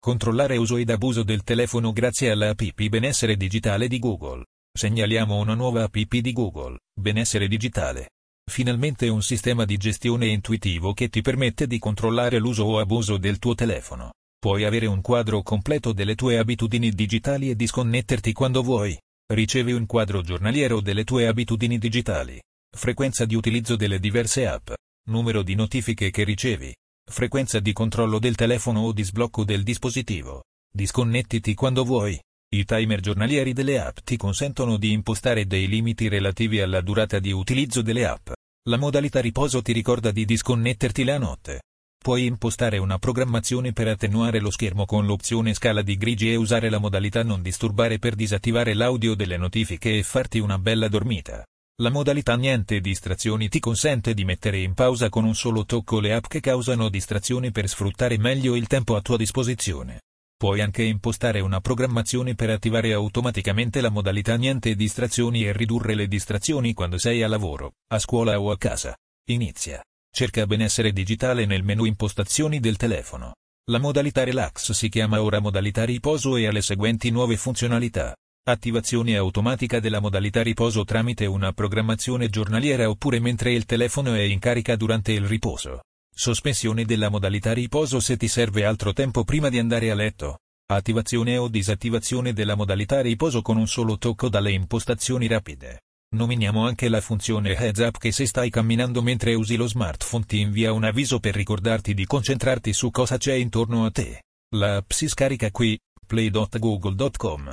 Controllare uso ed abuso del telefono grazie alla app Benessere Digitale di Google. Segnaliamo una nuova app di Google, Benessere Digitale. Finalmente un sistema di gestione intuitivo che ti permette di controllare l'uso o abuso del tuo telefono. Puoi avere un quadro completo delle tue abitudini digitali e disconnetterti quando vuoi. Ricevi un quadro giornaliero delle tue abitudini digitali. Frequenza di utilizzo delle diverse app. Numero di notifiche che ricevi. Frequenza di controllo del telefono o di sblocco del dispositivo. Disconnettiti quando vuoi. I timer giornalieri delle app ti consentono di impostare dei limiti relativi alla durata di utilizzo delle app. La modalità riposo ti ricorda di disconnetterti la notte. Puoi impostare una programmazione per attenuare lo schermo con l'opzione scala di grigi e usare la modalità non disturbare per disattivare l'audio delle notifiche e farti una bella dormita. La modalità niente distrazioni ti consente di mettere in pausa con un solo tocco le app che causano distrazioni per sfruttare meglio il tempo a tua disposizione. Puoi anche impostare una programmazione per attivare automaticamente la modalità niente distrazioni e ridurre le distrazioni quando sei a lavoro, a scuola o a casa. Inizia. Cerca benessere digitale nel menu impostazioni del telefono. La modalità relax si chiama ora modalità riposo e ha le seguenti nuove funzionalità. Attivazione automatica della modalità riposo tramite una programmazione giornaliera oppure mentre il telefono è in carica durante il riposo. Sospensione della modalità riposo se ti serve altro tempo prima di andare a letto. Attivazione o disattivazione della modalità riposo con un solo tocco dalle impostazioni rapide. Nominiamo anche la funzione Heads Up che se stai camminando mentre usi lo smartphone ti invia un avviso per ricordarti di concentrarti su cosa c'è intorno a te. La app si scarica qui, play.google.com.